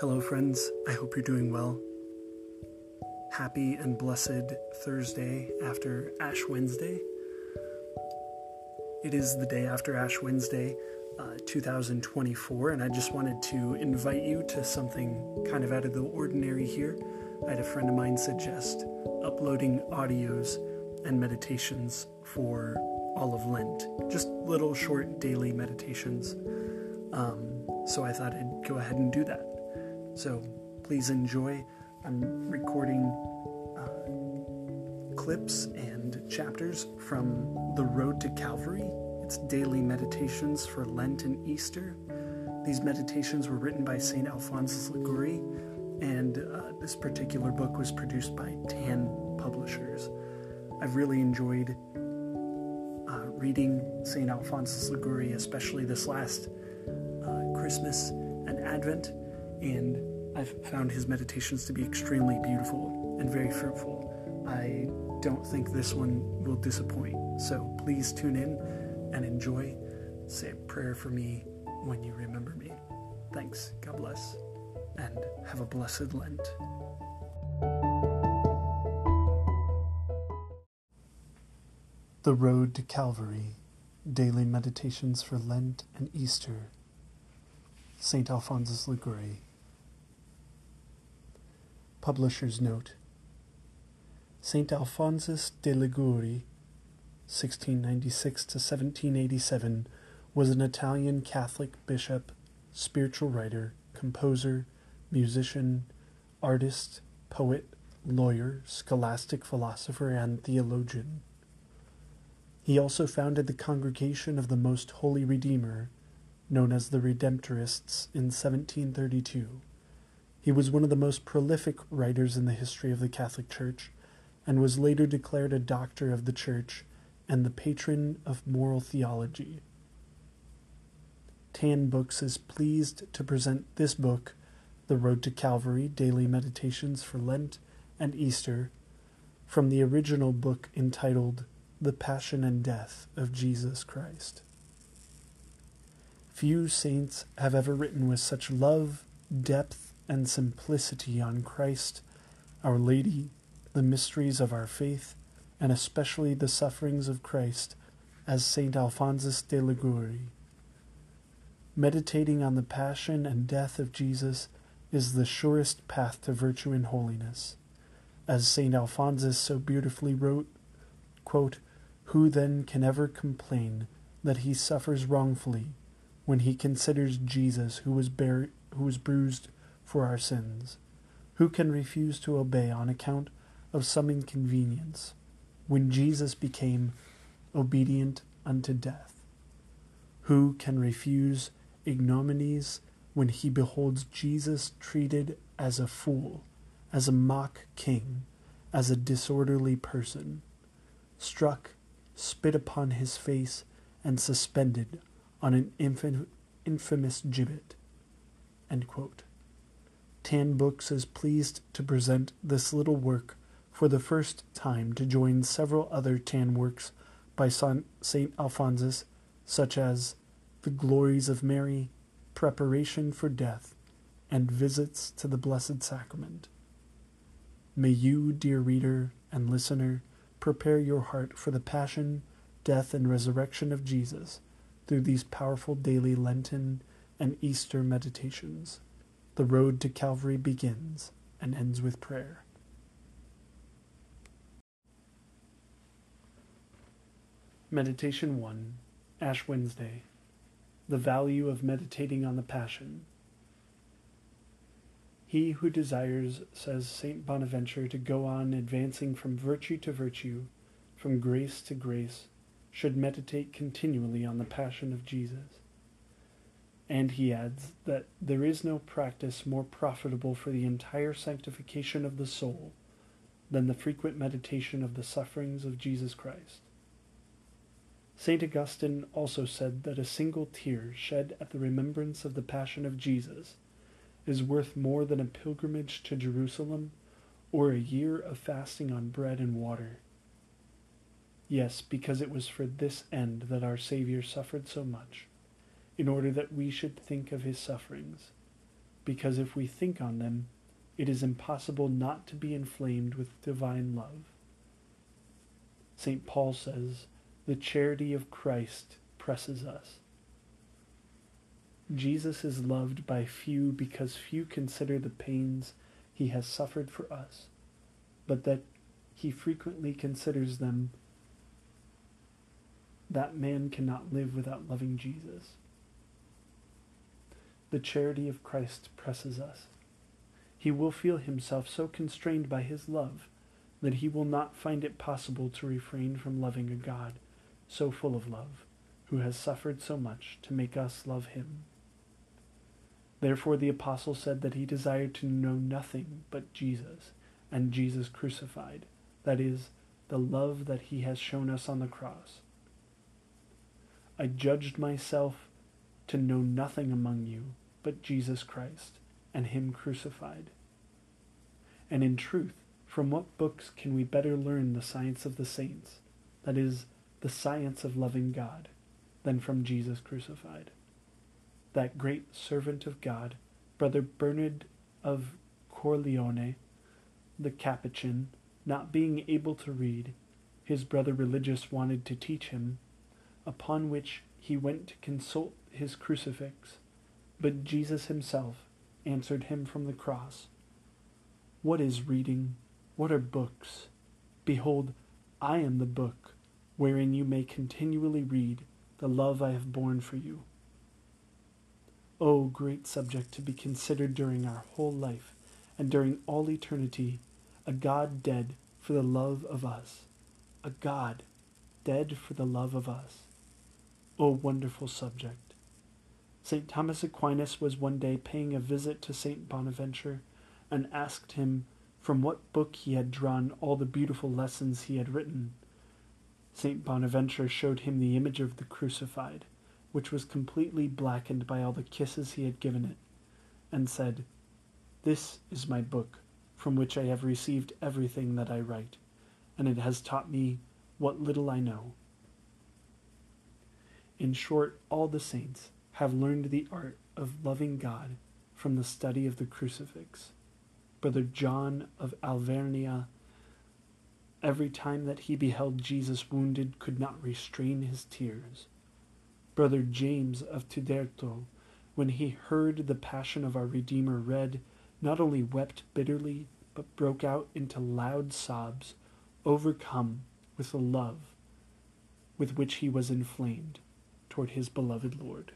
Hello, friends. I hope you're doing well. Happy and blessed Thursday after Ash Wednesday. It is the day after Ash Wednesday, uh, 2024, and I just wanted to invite you to something kind of out of the ordinary here. I had a friend of mine suggest uploading audios and meditations for all of Lent, just little short daily meditations. Um, so I thought I'd go ahead and do that. So please enjoy. I'm recording uh, clips and chapters from The Road to Calvary. It's daily meditations for Lent and Easter. These meditations were written by St. Alphonsus Liguori, and uh, this particular book was produced by Tan Publishers. I've really enjoyed uh, reading St. Alphonsus Liguori, especially this last uh, Christmas and Advent and I've found his meditations to be extremely beautiful and very fruitful. I don't think this one will disappoint. So please tune in and enjoy. Say a prayer for me when you remember me. Thanks. God bless. And have a blessed Lent. The Road to Calvary Daily Meditations for Lent and Easter. St. Alphonsus Liguori. Publisher's Note St. Alphonsus de Liguori, 1696 to 1787, was an Italian Catholic bishop, spiritual writer, composer, musician, artist, poet, lawyer, scholastic philosopher, and theologian. He also founded the Congregation of the Most Holy Redeemer, known as the Redemptorists, in 1732. He was one of the most prolific writers in the history of the Catholic Church, and was later declared a doctor of the Church and the patron of moral theology. Tan Books is pleased to present this book, The Road to Calvary Daily Meditations for Lent and Easter, from the original book entitled The Passion and Death of Jesus Christ. Few saints have ever written with such love, depth, and simplicity on Christ, Our Lady, the mysteries of our faith, and especially the sufferings of Christ, as St. Alphonsus de Liguori. Meditating on the passion and death of Jesus is the surest path to virtue and holiness. As St. Alphonsus so beautifully wrote, quote, Who then can ever complain that he suffers wrongfully when he considers Jesus who was, buried, who was bruised for our sins. Who can refuse to obey on account of some inconvenience when Jesus became obedient unto death? Who can refuse ignominies when he beholds Jesus treated as a fool, as a mock king, as a disorderly person, struck, spit upon his face, and suspended on an infamous gibbet? Tan Books is pleased to present this little work for the first time to join several other Tan works by St. Alphonsus, such as The Glories of Mary, Preparation for Death, and Visits to the Blessed Sacrament. May you, dear reader and listener, prepare your heart for the passion, death, and resurrection of Jesus through these powerful daily Lenten and Easter meditations. The road to Calvary begins and ends with prayer. Meditation 1 Ash Wednesday The Value of Meditating on the Passion. He who desires, says St. Bonaventure, to go on advancing from virtue to virtue, from grace to grace, should meditate continually on the Passion of Jesus. And he adds that there is no practice more profitable for the entire sanctification of the soul than the frequent meditation of the sufferings of Jesus Christ. St. Augustine also said that a single tear shed at the remembrance of the Passion of Jesus is worth more than a pilgrimage to Jerusalem or a year of fasting on bread and water. Yes, because it was for this end that our Saviour suffered so much in order that we should think of his sufferings. because if we think on them, it is impossible not to be inflamed with divine love. St. Paul says, The charity of Christ presses us. Jesus is loved by few because few consider the pains he has suffered for us, but that he frequently considers them that man cannot live without loving Jesus. The charity of Christ presses us. He will feel himself so constrained by his love that he will not find it possible to refrain from loving a God so full of love, who has suffered so much to make us love him. Therefore, the apostle said that he desired to know nothing but Jesus and Jesus crucified, that is, the love that he has shown us on the cross. I judged myself to know nothing among you but Jesus Christ and him crucified. And in truth, from what books can we better learn the science of the saints, that is, the science of loving God, than from Jesus crucified? that great servant of God, Brother Bernard of Corleone, the Capuchin, not being able to read, his brother religious wanted to teach him, upon which he went to consult his crucifix. But Jesus himself answered him from the cross What is reading? What are books? Behold, I am the book wherein you may continually read the love I have borne for you. O oh, great subject to be considered during our whole life and during all eternity, a God dead for the love of us, a God dead for the love of us. O oh, wonderful subject! St. Thomas Aquinas was one day paying a visit to St. Bonaventure and asked him from what book he had drawn all the beautiful lessons he had written. St. Bonaventure showed him the image of the crucified which was completely blackened by all the kisses he had given it, and said, This is my book, from which I have received everything that I write, and it has taught me what little I know. In short, all the saints have learned the art of loving God from the study of the crucifix. Brother John of Alvernia, every time that he beheld Jesus wounded, could not restrain his tears Brother James of Tuderto, when he heard the passion of our Redeemer read, not only wept bitterly, but broke out into loud sobs, overcome with the love with which he was inflamed toward his beloved Lord.